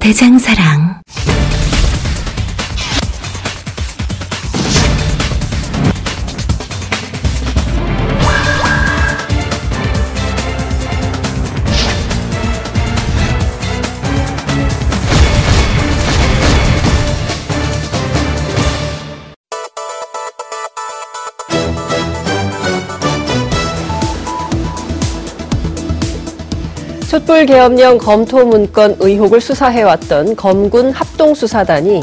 대장사랑. 촛불 계엄령 검토 문건 의혹을 수사해왔던 검군 합동수사단이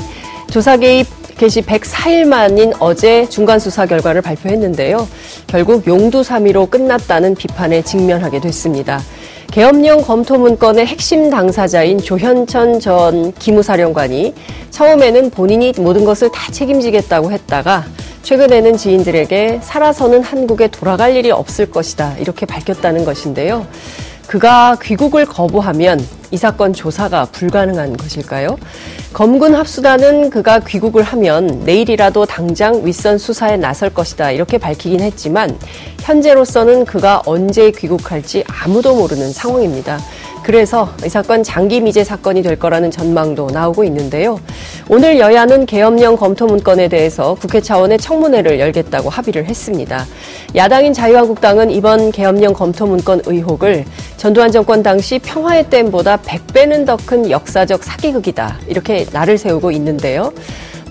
조사 개입 개시 104일 만인 어제 중간 수사 결과를 발표했는데요. 결국 용두사미로 끝났다는 비판에 직면하게 됐습니다. 계엄령 검토 문건의 핵심 당사자인 조현천 전 기무사령관이 처음에는 본인이 모든 것을 다 책임지겠다고 했다가 최근에는 지인들에게 살아서는 한국에 돌아갈 일이 없을 것이다 이렇게 밝혔다는 것인데요. 그가 귀국을 거부하면 이 사건 조사가 불가능한 것일까요? 검군 합수단은 그가 귀국을 하면 내일이라도 당장 윗선 수사에 나설 것이다 이렇게 밝히긴 했지만 현재로서는 그가 언제 귀국할지 아무도 모르는 상황입니다. 그래서 이 사건 장기 미제 사건이 될 거라는 전망도 나오고 있는데요. 오늘 여야는 계엄령 검토 문건에 대해서 국회 차원의 청문회를 열겠다고 합의를 했습니다. 야당인 자유한국당은 이번 계엄령 검토 문건 의혹을 전두환 정권 당시 평화의 댐보다 100배는 더 큰 역사적 사기극이다. 이렇게 날을 세우고 있는데요.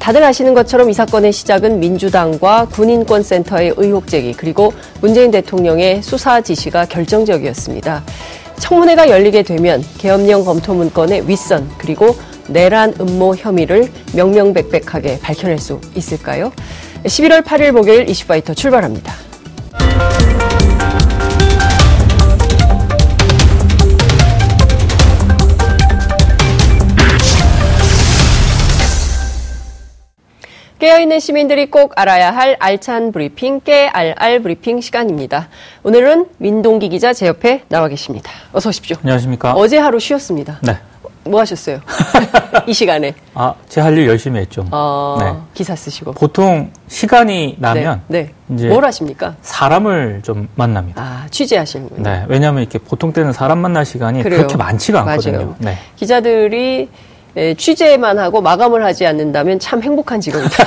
다들 아시는 것처럼 이 사건의 시작은 민주당과 군인권센터의 의혹 제기 그리고 문재인 대통령의 수사 지시가 결정적이었습니다. 청문회가 열리게 되면 계엄령 검토 문건의 윗선 그리고 내란 음모 혐의를 명명백백하게 밝혀낼 수 있을까요? 11월 8일 목요일 이슈파이터 출발합니다. 깨어있는 시민들이 꼭 알아야 할 알찬 브리핑, 깨알알 브리핑 시간입니다. 오늘은 민동기 기자 제 옆에 나와 계십니다. 어서 오십시오. 안녕하십니까. 어제 하루 쉬었습니다. 네. 뭐 하셨어요? 이 시간에. 아, 제 할 일 열심히 했죠. 어, 네. 기사 쓰시고. 보통 시간이 나면 네. 네. 이제 뭘 하십니까? 사람을 좀 만납니다. 아, 취재하시는군요. 네. 왜냐하면 이렇게 보통 때는 사람 만날 시간이 그래요. 그렇게 많지가 않거든요. 네. 기자들이 에, 취재만 하고 마감을 하지 않는다면 참 행복한 직업이다.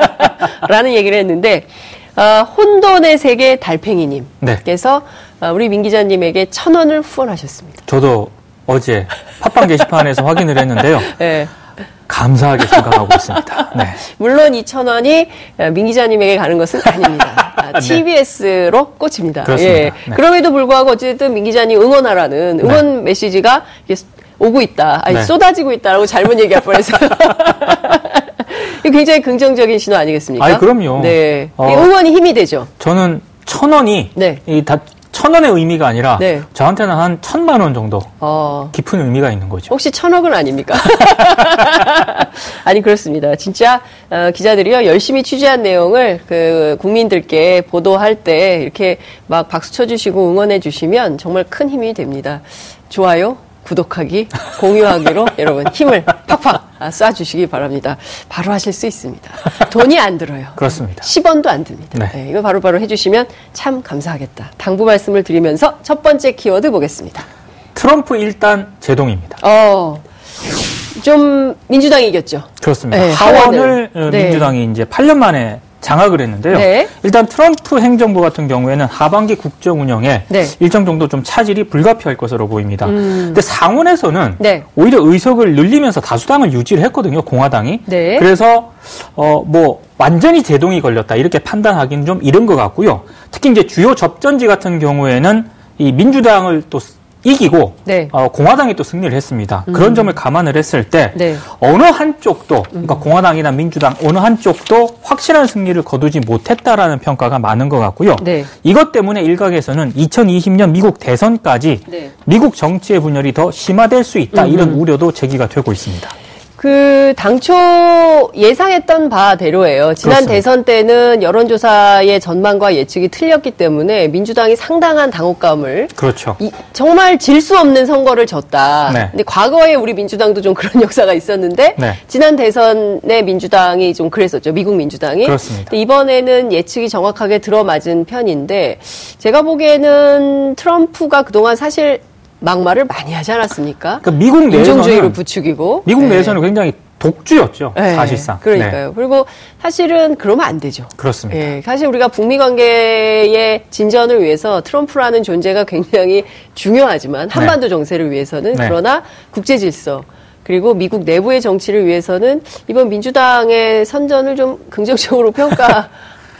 라는 얘기를 했는데, 아, 혼돈의 세계 달팽이님께서 네. 아, 우리 민 기자님에게 천 원을 후원하셨습니다. 저도 어제 팟빵 게시판에서 확인을 했는데요. 예. 감사하게 생각하고 있습니다. 네. 물론 이천 원이 민 기자님에게 가는 것은 아닙니다. 아, 네. TBS로 꽂힙니다. 그렇습니다. 예. 네. 그럼에도 불구하고 어쨌든 민 기자님 응원하라는 응원 메시지가 오고 있다. 아니, 네. 쏟아지고 있다라고 잘못 얘기할 뻔해서. 이거 굉장히 긍정적인 신호 아니겠습니까? 아이, 그럼요. 네. 어. 이 응원이 힘이 되죠. 저는 천 원이 네. 이다천 원의 의미가 아니라 네. 저한테는 한 천만 원 정도 어. 깊은 의미가 있는 거죠. 혹시 천억은 아닙니까? 아니 그렇습니다. 진짜 어, 기자들이요 열심히 취재한 내용을 그 국민들께 보도할 때 이렇게 막 박수 쳐주시고 응원해 주시면 정말 큰 힘이 됩니다. 좋아요. 구독하기, 공유하기로 여러분 힘을 팍팍 아, 쏴주시기 바랍니다. 바로 하실 수 있습니다. 돈이 안 들어요. 그렇습니다. 10원도 안 듭니다. 네. 네, 이거 바로 바로 해주시면 참 감사하겠다. 당부 말씀을 드리면서 첫 번째 키워드 보겠습니다. 트럼프 일단 제동입니다. 어, 좀 민주당이 이겼죠. 그렇습니다. 네, 하원을 하원을. 어, 네. 민주당이 이제 8년 만에 장악을 했는데요. 네. 일단 트럼프 행정부 같은 경우에는 하반기 국정 운영에 네. 음. 일정 정도 좀 차질이 불가피할 것으로 보입니다. 근데 상원에서는 네. 오히려 의석을 늘리면서 다수당을 유지를 했거든요. 공화당이. 네. 그래서 어 뭐 완전히 제동이 걸렸다 이렇게 판단하기는 좀 이른 것 같고요. 특히 이제 주요 접전지 같은 경우에는 이 민주당을 또 이기고 네. 어, 공화당이 또 승리를 했습니다. 그런 점을 감안을 했을 때 네. 어느 한쪽도 그러니까 공화당이나 민주당 어느 한쪽도 확실한 승리를 거두지 못했다라는 평가가 많은 것 같고요. 네. 이것 때문에 일각에서는 2020년 미국 대선까지 네. 미국 정치의 분열이 더 심화될 수 있다 이런 우려도 제기가 되고 있습니다. 그 당초 예상했던 바대로예요. 지난 그렇습니다. 대선 때는 여론조사의 전망과 예측이 틀렸기 때문에 민주당이 상당한 당혹감을 그렇죠. 이- 정말 질 수 없는 선거를 졌다. 네. 근데 과거에 우리 민주당도 좀 그런 역사가 있었는데 네. 지난 대선에 민주당이 좀 그랬었죠. 미국 민주당이. 그렇습니다. 이번에는 예측이 정확하게 들어맞은 편인데 제가 보기에는 트럼프가 그동안 사실 막말을 많이 하지 않았습니까? 그러니까 미국 내에서는 부추기고 미국 네. 내에서는 굉장히 독주였죠. 네, 사실상. 그러니까요. 네, 그리고 사실은 그러면 안 되죠. 그렇습니다. 예, 사실 우리가 북미 관계의 진전을 위해서 트럼프라는 존재가 굉장히 중요하지만 한반도 정세를 위해서는 네. 그러나 국제 질서 그리고 미국 내부의 정치를 위해서는 이번 민주당의 선전을 좀 긍정적으로 평가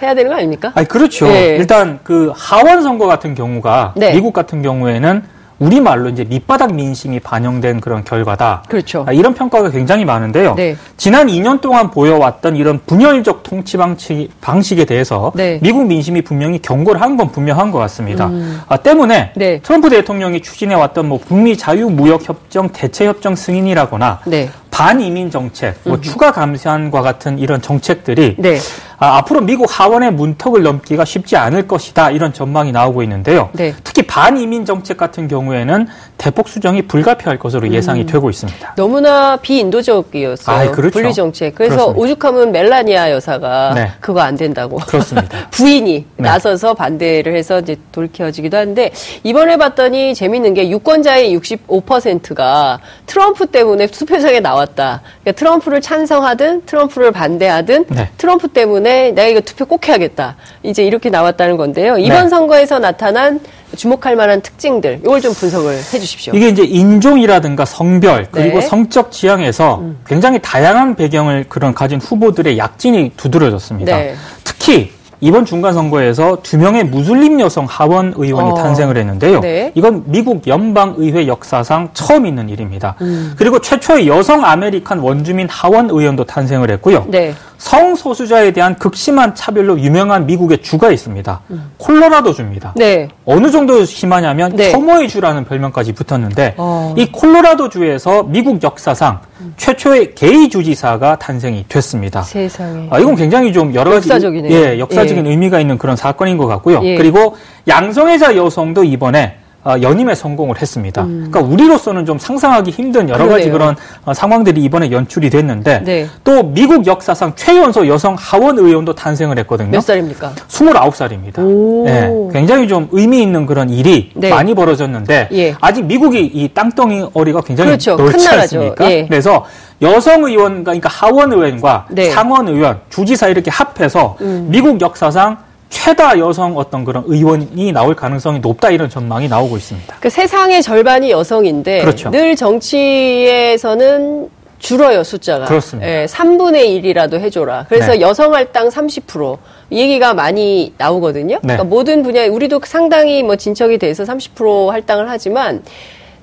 해야 되는 거 아닙니까? 아니 그렇죠. 예. 일단 그 하원 선거 같은 경우가 네. 미국 같은 경우에는 우리 말로 이제 밑바닥 민심이 반영된 그런 결과다. 그렇죠. 아, 이런 평가가 굉장히 많은데요. 네. 지난 2년 동안 보여왔던 이런 분열적 통치 방식, 방식에 대해서 네. 미국 민심이 분명히 경고를 한 건 분명한 것 같습니다. 아, 때문에 음. 네. 트럼프 대통령이 추진해왔던 뭐 북미 자유무역협정 대체협정 승인이라거나 네. 반이민 정책, 뭐 추가 감세안과 같은 이런 정책들이 네. 아, 앞으로 미국 하원의 문턱을 넘기가 쉽지 않을 것이다 이런 전망이 나오고 있는데요. 네. 특히 반이민 정책 같은 경우에는 대폭 수정이 불가피할 것으로 음. 예상이 되고 있습니다. 너무나 비인도적이었어요. 아이, 그렇죠. 분리 정책. 그래서 그렇습니다. 오죽하면 멜라니아 여사가 네. 그거 안 된다고. 그렇습니다. 부인이 네. 나서서 반대를 해서 이제 돌이켜지기도 하는데 이번에 봤더니 재밌는 게 유권자의 65%가 트럼프 때문에 투표장에 나왔다. 그러니까 트럼프를 찬성하든 트럼프를 반대하든 네. 트럼프 때문에 내가 이거 투표 꼭 해야겠다. 이제 이렇게 나왔다는 건데요. 이번 네. 선거에서 나타난 주목할 만한 특징들, 이걸 좀 분석을 해주십시오. 이게 이제 인종이라든가 성별 그리고 네. 음. 성적 지향에서 굉장히 다양한 배경을 그런 가진 후보들의 약진이 두드러졌습니다. 네. 특히 이번 중간 선거에서 두 명의 무슬림 여성 하원 의원이 어. 탄생을 했는데요. 네. 이건 미국 연방 의회 역사상 처음 있는 일입니다. 음. 그리고 최초의 여성 아메리칸 원주민 하원 의원도 탄생을 했고요. 네. 성소수자에 대한 극심한 차별로 유명한 미국의 주가 있습니다. 콜로라도 주입니다. 네. 어느 정도 심하냐면 네. 혐오의 주라는 별명까지 붙었는데 어. 이 콜로라도 주에서 미국 역사상 최초의 게이 주지사가 탄생이 됐습니다. 세상에. 아, 이건 굉장히 좀 여러 가지 역사적이네요. 예, 역사적인 의미가 있는 그런 사건인 것 같고요. 예. 그리고 양성애자 여성도 이번에 어, 연임에 성공을 했습니다. 그러니까 우리로서는 좀 상상하기 힘든 여러 가지 음. 그러네요. 그런 어, 상황들이 이번에 연출이 됐는데 네. 또 미국 역사상 최연소 여성 하원 의원도 탄생을 했거든요. 몇 살입니까? 29살입니다. 오. 예, 굉장히 좀 의미 있는 그런 일이 네. 많이 벌어졌는데 예. 아직 미국이 이 땅덩어리가 굉장히 그렇죠. 넓지. 않습니까? 예. 그래서 여성 의원 그러니까 하원 의원과 네. 음. 상원 의원, 주지사 이렇게 합해서 미국 역사상 최다 여성 어떤 그런 의원이 나올 가능성이 높다 이런 전망이 나오고 있습니다. 그 세상의 절반이 여성인데 그렇죠. 늘 정치에서는 줄어요 숫자가. 그렇습니다. 예, 3분의 1이라도 해줘라. 그래서 네. 여성 할당 30%. 이 얘기가 많이 나오거든요. 네. 그러니까 모든 분야에 우리도 상당히 뭐 진척이 돼서 30% 할당을 하지만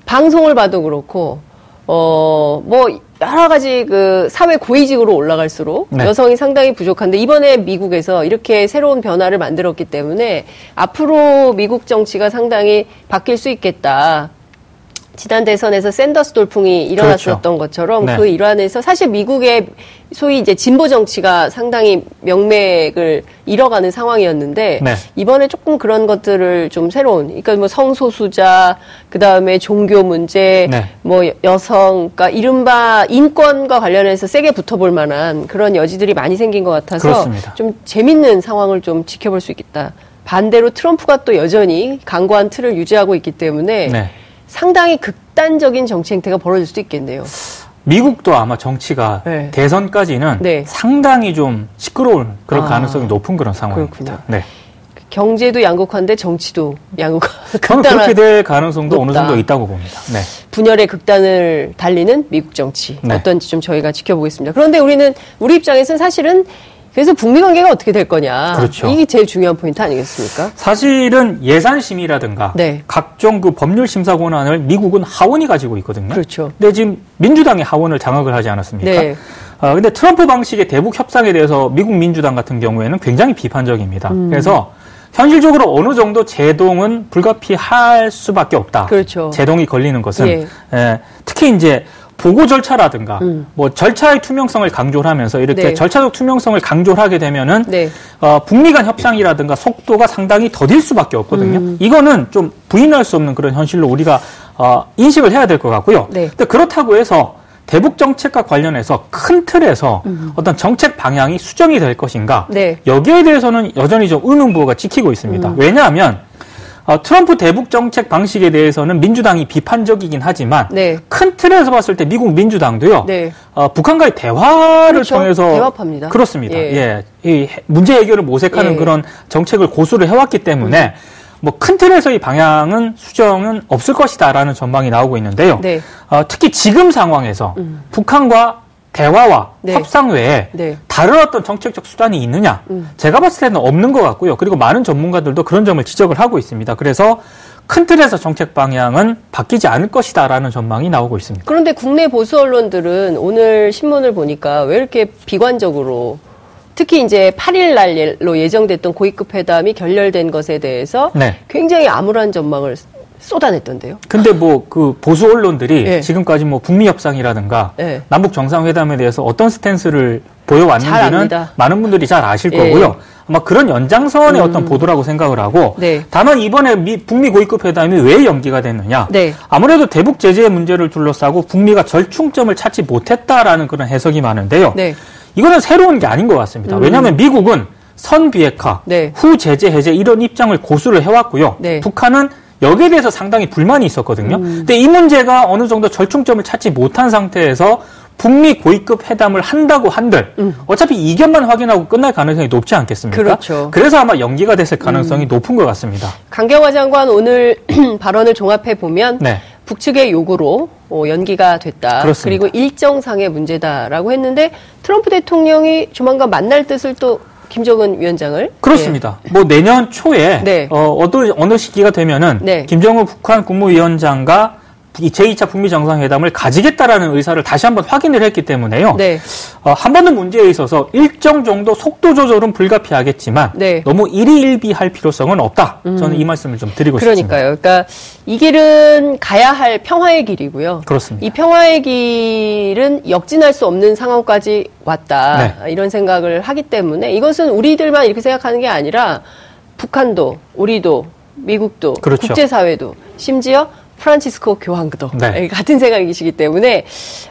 방송을 봐도 그렇고 어뭐 여러 가지 그 사회 고위직으로 올라갈수록 네. 여성이 상당히 부족한데 이번에 미국에서 이렇게 새로운 변화를 만들었기 때문에 앞으로 미국 정치가 상당히 바뀔 수 있겠다. 지난 대선에서 샌더스 돌풍이 일어났었던 그렇죠. 것처럼 네. 그 일환에서 사실 미국의 소위 이제 진보 정치가 상당히 명맥을 잃어가는 상황이었는데 네. 이번에 조금 그런 것들을 좀 새로운 그러니까 뭐 성소수자 그다음에 종교 문제 네. 뭐 여- 여성 그러니까 이른바 인권과 관련해서 세게 붙어볼 만한 그런 여지들이 많이 생긴 것 같아서 그렇습니다. 좀 재밌는 상황을 좀 지켜볼 수 있겠다. 반대로 트럼프가 또 여전히 강고한 틀을 유지하고 있기 때문에 네. 상당히 극단적인 정치 행태가 벌어질 수도 있겠네요. 미국도 아마 정치가 네. 대선까지는 네. 상당히 좀 시끄러운 그런 아, 가능성이 높은 그런 상황입니다. 네. 경제도 양극화인데 정치도 양극화. 저는 그렇게 될 가능성도 어느 높다. 정도 있다고 봅니다. 네. 분열의 극단을 달리는 미국 정치 네. 어떤지 좀 저희가 지켜보겠습니다. 그런데 우리는 우리 입장에서는 사실은 그래서 북미 관계가 어떻게 될 거냐. 그렇죠. 이게 제일 중요한 포인트 아니겠습니까? 사실은 예산심의라든가 네. 각종 그 법률 심사 권한을 미국은 하원이 가지고 있거든요. 그렇죠. 근데 지금 민주당이 하원을 장악을 하지 않았습니까? 네. 어, 근데 트럼프 방식의 대북 협상에 대해서 미국 민주당 같은 경우에는 굉장히 비판적입니다. 음. 그래서 현실적으로 어느 정도 제동은 불가피할 수밖에 없다. 그렇죠. 제동이 걸리는 것은 예. 예, 특히 이제 보고 절차라든가 음. 뭐 절차의 투명성을 강조를 하면서 이렇게 네. 절차적 투명성을 강조를 하게 되면은 네. 어, 북미 간 협상이라든가 속도가 상당히 더딜 수밖에 없거든요. 음. 이거는 좀 부인할 수 없는 그런 현실로 우리가 어, 인식을 해야 될 것 같고요. 네. 근데 그렇다고 해서 대북 정책과 관련해서 큰 틀에서 어떤 정책 방향이 수정이 될 것인가? 음. 네. 여기에 대해서는 여전히 좀 의문부호가 찍히고 있습니다. 음. 왜냐하면 어, 트럼프 대북 정책 방식에 대해서는 민주당이 비판적이긴 하지만 네. 큰 틀에서 봤을 때 미국 민주당도요. 네. 어, 북한과의 대화를 그렇죠. 통해서 대화합니다. 그렇습니다. 예. 예. 이 해- 문제 해결을 모색하는 예. 그런 정책을 고수를 해왔기 때문에 뭐큰 틀에서의 방향은 수정은 없을 것이다라는 전망이 나오고 있는데요. 네. 어, 특히 지금 상황에서 음. 북한과 대화와 네. 협상 외에 네. 다른 어떤 정책적 수단이 있느냐? 음. 제가 봤을 때는 없는 것 같고요. 그리고 많은 전문가들도 그런 점을 지적을 하고 있습니다. 그래서 큰 틀에서 정책 방향은 바뀌지 않을 것이다라는 전망이 나오고 있습니다. 그런데 국내 보수 언론들은 오늘 신문을 보니까 왜 이렇게 비관적으로 특히 이제 8일 날로 예정됐던 고위급 회담이 결렬된 것에 대해서 네. 굉장히 암울한 전망을 쏟아냈던데요. 근데 뭐 그 보수 언론들이 예. 지금까지 뭐 북미 협상이라든가 예. 남북 정상회담에 대해서 어떤 스탠스를 잘 보여왔는지는. 많은 분들이 잘 아실 예. 거고요. 아마 그런 연장선의 어떤 보도라고 생각을 하고 네. 다만 이번에 미- 북미 고위급 회담이 왜 연기가 됐느냐? 네. 아무래도 대북 제재 문제를 둘러싸고 북미가 절충점을 찾지 못했다라는 그런 해석이 많은데요. 네. 이거는 새로운 게 아닌 것 같습니다. 왜냐하면 미국은 선비핵화, 네. 후 제재 해제 이런 입장을 고수를 해왔고요. 네. 북한은 여기에 대해서 상당히 불만이 있었거든요. 음. 근데 이 문제가 어느 정도 절충점을 찾지 못한 상태에서 북미 고위급 회담을 한다고 한들 어차피 이견만 확인하고 끝날 가능성이 높지 않겠습니까? 음. 그렇죠. 그래서 아마 연기가 됐을 가능성이 높은 것 같습니다. 강경화 장관 오늘 발언을 종합해 보면 네. 북측의 요구로 어, 연기가 됐다. 그렇습니다. 리고 일정상의 문제다라고 했는데 트럼프 대통령이 조만간 만날 뜻을 또 김정은 위원장을 그렇습니다. 뭐 내년 초에 네. 어, 어느 어느 시기가 되면은 네. 김정은 북한 국무위원장과 이 제2차 북미 정상회담을 가지겠다라는 의사를 다시 한번 확인을 했기 때문에요. 예. 네. 어, 한 번은 문제에 있어서 일정 정도 속도 조절은 불가피하겠지만 네. 음. 너무 일희일비할 필요성은 없다. 저는 이 말씀을 좀 드리고 싶습니다. 그러니까요. 그러니까 이 길은 가야 할 평화의 길이고요. 그렇습니다. 이 평화의 길은 역진할 수 없는 상황까지 왔다. 네. 이런 생각을 하기 때문에 이것은 우리들만 이렇게 생각하는 게 아니라 북한도, 우리도, 미국도, 그렇죠. 국제사회도, 심지어 프란치스코 교황도 네. 같은 생각이시기 때문에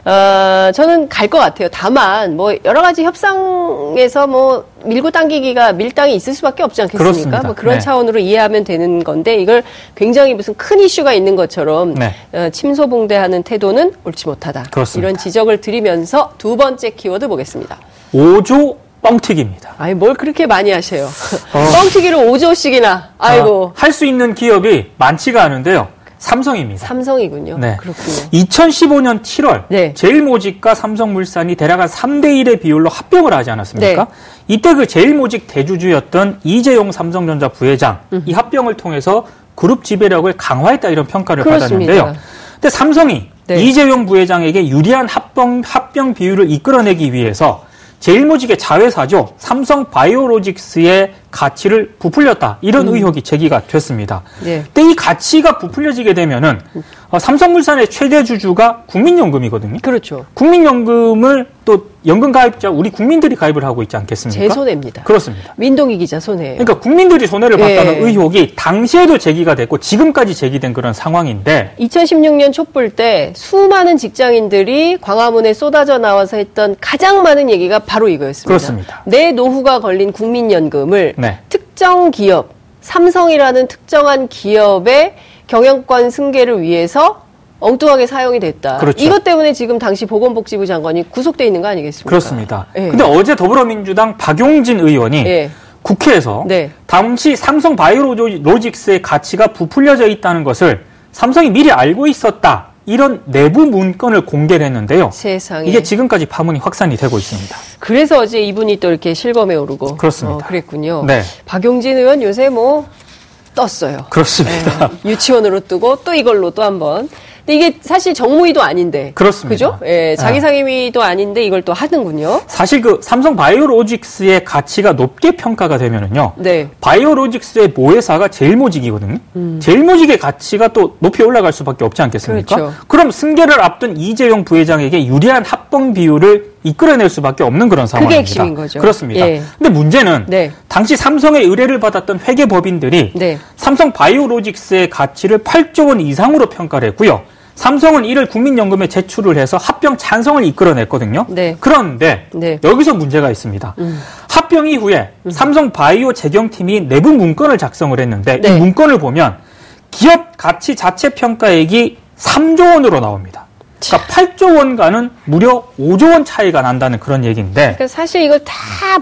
어, 저는 갈 것 같아요. 다만 뭐 여러 가지 협상에서 뭐 밀고 당기기가 밀당이 있을 수밖에 없지 않겠습니까? 그렇습니다. 뭐 그런 네. 차원으로 이해하면 되는 건데 이걸 굉장히 무슨 큰 이슈가 있는 것처럼 네. 어, 침소봉대하는 태도는 옳지 못하다. 그렇습니다. 이런 지적을 드리면서 두 번째 키워드 보겠습니다. 5조 뻥튀기입니다. 아니 뭘 그렇게 많이 하세요? 어. 뻥튀기를 5조씩이나. 아이고 할수 있는 기업이 많지가 않은데요. 삼성입니다. 삼성이군요. 네. 그렇군요. 2015년 7월 네. 제일모직과 삼성물산이 대략 한 3대 1의 비율로 합병을 하지 않았습니까? 네. 이때 그 제일모직 대주주였던 이재용 삼성전자 부회장 이 합병을 통해서 그룹 지배력을 강화했다 이런 평가를 그렇습니다. 받았는데요. 근데 삼성이 네. 이재용 부회장에게 유리한 합병 합병 비율을 이끌어내기 위해서 제일모직의 자회사죠 삼성 바이오로직스의 가치를 부풀렸다 이런 의혹이 제기가 됐습니다. 음. 네. 근데 이 가치가 부풀려지게 되면은 어, 삼성물산의 최대 주주가 국민연금이거든요. 그렇죠. 국민연금을 또 연금 가입자 우리 국민들이 가입을 하고 있지 않겠습니까? 제 손해입니다. 그렇습니다. 민동기 기자 손해. 그러니까 국민들이 손해를 봤다는 예. 의혹이 당시에도 제기가 됐고 지금까지 제기된 그런 상황인데 2016년 촛불 때 수많은 직장인들이 광화문에 쏟아져 나와서 했던 가장 많은 얘기가 바로 이거였습니다. 그렇습니다. 내 노후가 걸린 국민연금을 네. 특정 기업, 삼성이라는 특정한 기업의 경영권 승계를 위해서 엉뚱하게 사용이 됐다. 그렇죠. 이것 때문에 지금 당시 보건복지부 장관이 구속돼 있는 거 아니겠습니까? 그렇습니다. 예. 근데 어제 더불어민주당 박용진 의원이 예. 국회에서 네. 당시 삼성 바이오로직스의 가치가 부풀려져 있다는 것을 삼성이 미리 알고 있었다. 이런 내부 문건을 공개를 했는데요. 세상에. 이게 지금까지 파문이 확산이 되고 있습니다. 그래서 어제 이분이 또 이렇게 실검에 오르고 그렇습니다. 어, 그랬군요. 네. 박용진 의원 요새 뭐 떴어요. 그렇습니다. 네, 유치원으로 뜨고 또 이걸로 또 한 번. 근데 이게 사실 정무위도 아닌데. 그렇습니다. 그죠? 예, 자기 네. 상임위도 아닌데 이걸 또 하는군요. 사실 그 삼성 바이오로직스의 가치가 높게 평가가 되면은요. 네. 바이오로직스의 모회사가 제일모직이거든요. 제일모직의 가치가 또 높이 올라갈 수밖에 없지 않겠습니까? 음. 그렇죠. 럼 승계를 앞둔 이재용 부회장에게 유리한 합병 비율을 이끌어낼 수밖에 없는 그런 상황입니다. 핵심인 거죠. 그렇습니다. 예. 근데 문제는 네. 당시 삼성의 의뢰를 받았던 회계법인들이 네. 삼성 바이오로직스의 가치를 8조 원 이상으로 평가를 했고요. 삼성은 이를 국민연금에 제출을 해서 합병 찬성을 이끌어냈거든요. 네. 그런데 네. 여기서 문제가 있습니다. 합병 이후에 삼성 바이오 재경팀이 내부 문건을 작성을 했는데 네. 이 문건을 보면 기업 가치 자체 평가액이 3조 원으로 나옵니다. 그러니까 8조 원과는 무려 5조 원 차이가 난다는 그런 얘기인데 그러니까 사실 이걸 다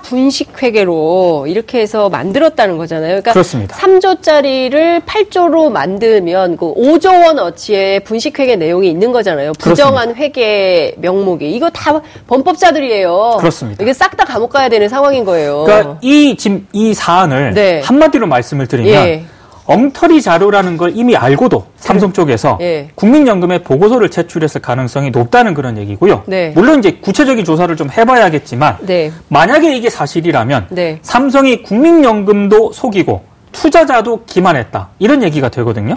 분식 회계로 이렇게 해서 만들었다는 거잖아요. 그러니까 그렇습니다. 3조짜리를 8조로 만들면 그 5조 원 어치의 분식 회계 내용이 있는 거잖아요. 부정한 회계 명목이 이거 다 범법자들이에요. 그렇습니다. 이게 싹 다 감옥 가야 되는 상황인 거예요. 그러니까 이 지금 이 사안을 어. 네. 한마디로 말씀을 드리면 예. 엉터리 자료라는 걸 이미 알고도 삼성 쪽에서 예. 국민연금에 보고서를 제출했을 가능성이 높다는 그런 얘기고요. 네. 물론 이제 구체적인 조사를 좀 해봐야겠지만 네. 만약에 이게 사실이라면 네. 삼성이 국민연금도 속이고 투자자도 기만했다 이런 얘기가 되거든요.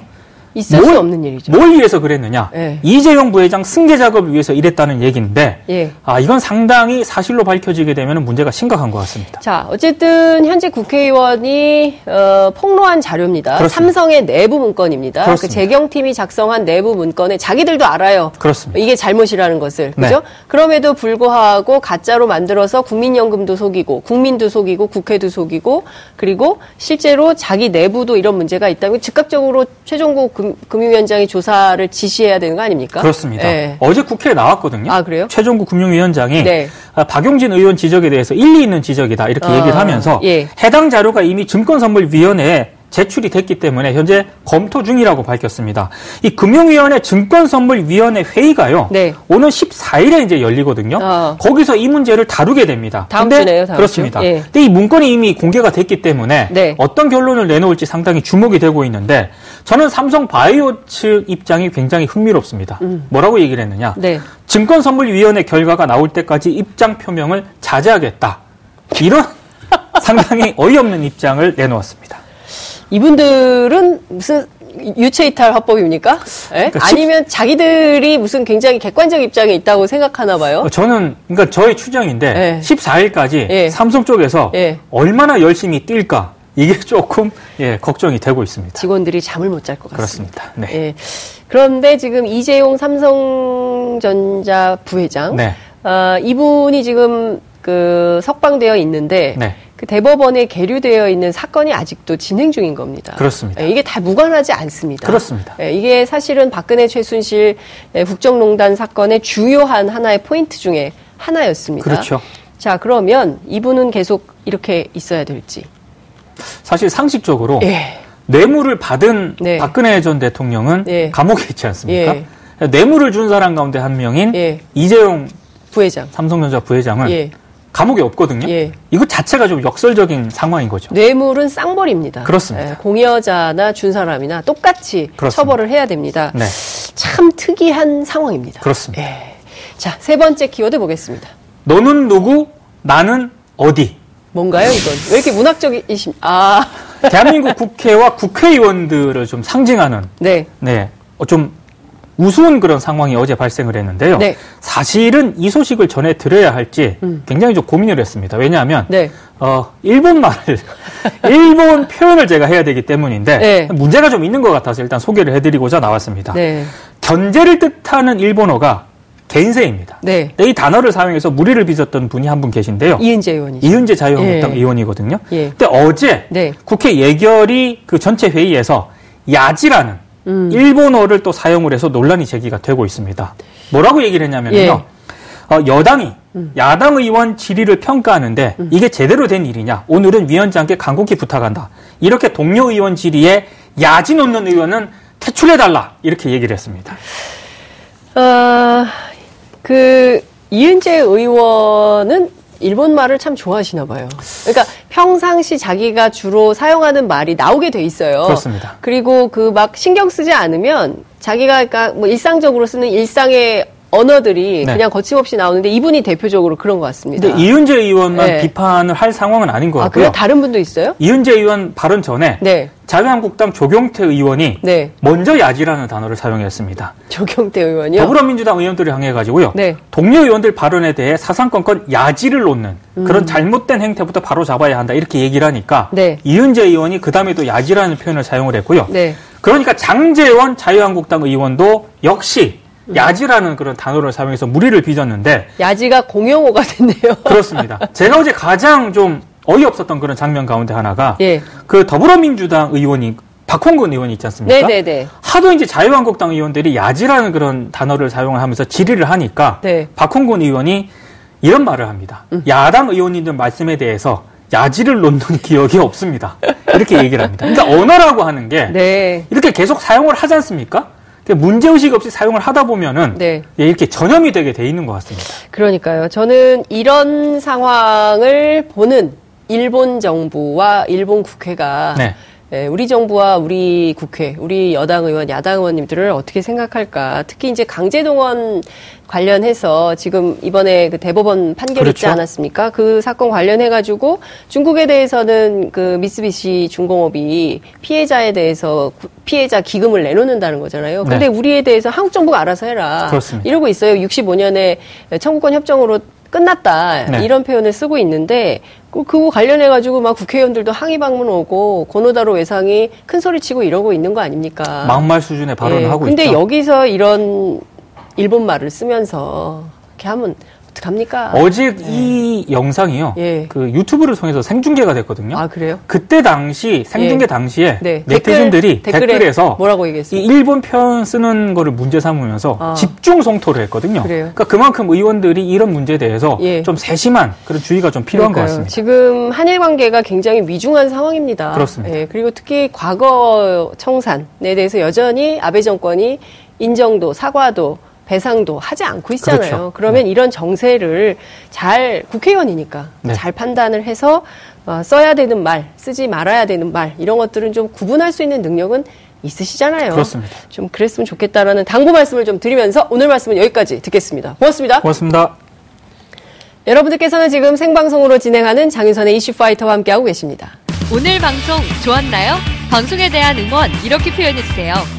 있을 뭘- 수 없는 일이죠. 뭘 위해서 그랬느냐? 예. 이재용 부회장 승계 작업을 위해서 이랬다는 얘기인데 예. 아 이건 상당히 사실로 밝혀지게 되면 문제가 심각한 것 같습니다. 자, 어쨌든 현재 국회의원이 어, 폭로한 자료입니다. 그렇습니다. 삼성의 내부 문건입니다. 그 그렇습니다. 재경팀이 작성한 내부 문건에 자기들도 알아요. 그렇습니다. 이게 잘못이라는 것을. 네. 그죠? 그럼에도 불구하고 가짜로 만들어서 국민연금도 속이고 국민도 속이고 국회도 속이고 그리고 실제로 자기 내부도 이런 문제가 있다면 즉각적으로 최종국 금, 금융위원장이 조사를 지시해야 되는 거 아닙니까? 그렇습니다. 예. 어제 국회에 나왔거든요. 아, 그래요? 최종국 금융위원장이 네. 아, 박용진 의원 지적에 대해서 일리 있는 지적이다 이렇게 아, 얘기를 하면서 예. 해당 자료가 이미 증권선물위원회에 제출이 됐기 때문에 현재 검토 중이라고 밝혔습니다. 이 금융위원회 증권선물위원회 회의가요. 네. 오는 14일에 이제 열리거든요. 아. 거기서 이 문제를 다루게 됩니다. 다음 근데 주네요, 다음 그렇습니다. 주. 예. 근데 이 문건이 이미 공개가 됐기 때문에 네. 어떤 결론을 내놓을지 상당히 주목이 되고 있는데 저는 삼성 바이오 측 입장이 굉장히 흥미롭습니다. 뭐라고 얘기를 했느냐? 음. 네. 증권선물위원회 결과가 나올 때까지 입장 표명을 자제하겠다. 이런 상당히 어이없는 입장을 내놓았습니다. 이분들은 무슨 유체이탈 화법입니까? 예? 그러니까 십- 아니면 자기들이 무슨 굉장히 객관적 입장에 있다고 생각하나 봐요. 어, 저는 그러니까 저의 추정인데 네. 14일까지 예. 삼성 쪽에서 예. 얼마나 열심히 뛸까 이게 조금 예, 걱정이 되고 있습니다. 직원들이 잠을 못 잘 것 같습니다. 그렇습니다. 네. 예. 그런데 지금 이재용 삼성전자 부회장, 네. 아, 이분이 지금 그 석방되어 있는데 네. 그 대법원에 계류되어 있는 사건이 아직도 진행 중인 겁니다. 그렇습니다. 예, 이게 다 무관하지 않습니다. 그렇습니다. 예, 이게 사실은 박근혜 최순실 예, 국정농단 사건의 주요한 하나의 포인트 중에 하나였습니다. 그렇죠. 자, 그러면 이분은 계속 이렇게 있어야 될지. 사실 상식적으로 예. 뇌물을 받은 네. 박근혜 전 대통령은 예. 감옥에 있지 않습니까? 예. 뇌물을 준 사람 가운데 한 명인 예. 이재용 부회장. 삼성전자 부회장은 예. 감옥에 없거든요. 예. 이거 자체가 좀 역설적인 상황인 거죠. 뇌물은 쌍벌입니다. 그렇습니다. 예, 공여자나 준 사람이나 똑같이 그렇습니다. 처벌을 해야 됩니다. 네, 참 특이한 상황입니다. 그렇습니다. 예. 자, 세 번째 키워드 보겠습니다. 너는 누구, 나는 어디. 뭔가요, 이건? 왜 이렇게 문학적이심? 아, 대한민국 국회와 국회의원들을 좀 상징하는 네. 네, 어, 좀 우스운 그런 상황이 어제 발생을 했는데요. 네. 사실은 이 소식을 전해 드려야 할지 굉장히 좀 고민을 했습니다. 왜냐하면 네. 어, 일본 말을 일본 표현을 제가 해야 되기 때문인데 네. 문제가 좀 있는 것 같아서 일단 소개를 해드리고자 나왔습니다. 네. 견제를 뜻하는 일본어가 겐세입니다. 네. 이 단어를 사용해서 무리를 빚었던 분이 한 분 계신데요. 이은재 의원이죠. 이은재 자유한국당 예. 의원이거든요. 예. 근데 어제 네. 국회 예결위 그 전체 회의에서 야지라는 음. 일본어를 또 사용을 해서 논란이 제기가 되고 있습니다. 뭐라고 얘기를 했냐면요. 예. 어, 여당이 음. 야당 의원 질의를 평가하는데 이게 제대로 된 일이냐? 오늘은 위원장께 간곡히 부탁한다. 이렇게 동료 의원 질의에 야지 놓는 의원은 퇴출해 달라. 이렇게 얘기를 했습니다. 어, 그, 이은재 의원은 일본 말을 참 좋아하시나 봐요. 그러니까 평상시 자기가 주로 사용하는 말이 나오게 돼 있어요. 그렇습니다. 그리고 그 막 신경 쓰지 않으면 자기가 그러니까 뭐 일상적으로 쓰는 일상의 언어들이 네. 그냥 거침없이 나오는데 이분이 대표적으로 그런 것 같습니다. 근데 이은재 의원만 네. 비판을 할 상황은 아닌 것 아, 같고요. 그래 다른 분도 있어요? 이은재 의원 발언 전에 네. 자유한국당 조경태 의원이 네. 먼저 야지라는 단어를 사용했습니다. 조경태 의원이요. 더불어민주당 의원들을 향해 가지고요. 네. 동료 의원들 발언에 대해 사상권권 야지를 놓는 그런 잘못된 행태부터 바로 잡아야 한다 이렇게 얘기를 하니까 음. 네. 이은재 의원이 그 다음에 또 야지라는 표현을 사용을 했고요. 네. 그러니까 장재원 자유한국당 의원도 역시 야지라는 그런 단어를 사용해서 무리를 빚었는데 야지가 공용어가 됐네요. 그렇습니다. 제가 어제 가장 좀 어이없었던 그런 장면 가운데 하나가 예. 그 더불어민주당 의원이 박홍근 의원이 있지 않습니까? 네네네. 하도 이제 자유한국당 의원들이 야지라는 그런 단어를 사용을 하면서 질의를 하니까 네. 음. 박홍근 의원이 이런 말을 합니다. 야당 의원님들 말씀에 대해서 야지를 놓는 기억이 없습니다. 이렇게 얘기를 합니다. 그러니까 언어라고 하는 게 네. 이렇게 계속 사용을 하지 않습니까? 문제의식 없이 사용을 하다 보면은 네. 예, 이렇게 전염이 되게 돼 있는 것 같습니다. 그러니까요. 저는 이런 상황을 보는 일본 정부와 일본 국회가 네. 예, 우리 정부와 우리 국회, 우리 여당 의원, 야당 의원님들을 어떻게 생각할까? 특히 이제 강제 동원 관련해서 지금 이번에 그 대법원 판결 있지 그렇죠. 않았습니까? 그 사건 관련해 가지고 중국에 대해서는 그 미쓰비시 중공업이 피해자에 대해서 구- 피해자 기금을 내놓는다는 거잖아요. 근데 네. 우리에 대해서 한국 정부가 알아서 해라. 그렇습니다. 이러고 있어요. 65년에 청구권 협정으로 끝났다 네. 이런 표현을 쓰고 있는데 그- 그거 관련해 가지고 막 국회의원들도 항의 방문 오고 고노다로 외상이 큰 소리 치고 이러고 있는 거 아닙니까? 막말 수준의 발언을 예, 하고 근데 있죠. 여기서 이런 일본 말을 쓰면서 이렇게 하면 어떡합니까? 어제 이 영상이요. 예. 그 유튜브를 통해서 생중계가 됐거든요. 아 그래요? 그때 당시 생중계 예. 당시에 네. 네티즌들이 댓글, 에서 뭐라고 이 얘기했습니까? 일본 표현 쓰는 거를 문제 삼으면서 아. 집중 성토를 했거든요. 그래요? 러니까 그만큼 의원들이 이런 문제에 대해서 예. 좀 세심한 그런 주의가 좀 필요한 것 그러니까요. 같습니다. 지금 한일 관계가 굉장히 위중한 상황입니다. 그렇습니다. 예, 그리고 특히 과거 청산에 대해서 여전히 아베 정권이 인정도, 사과도, 배상도 하지 않고 있잖아요. 그렇죠. 그러면 이런 정세를 잘 국회의원이니까 네. 잘 판단을 해서 어, 써야 되는 말, 쓰지 말아야 되는 말 이런 것들은 좀 구분할 수 있는 능력은 있으시잖아요. 그렇습니다. 좀 그랬으면 좋겠다라는 당부 말씀을 좀 드리면서 오늘 말씀은 여기까지 듣겠습니다. 고맙습니다. 고맙습니다. 여러분들께서는 지금 생방송으로 진행하는 장윤선의 이슈 파이터와 함께하고 계십니다. 오늘 방송 좋았나요? 방송에 대한 응원 이렇게 표현해주세요.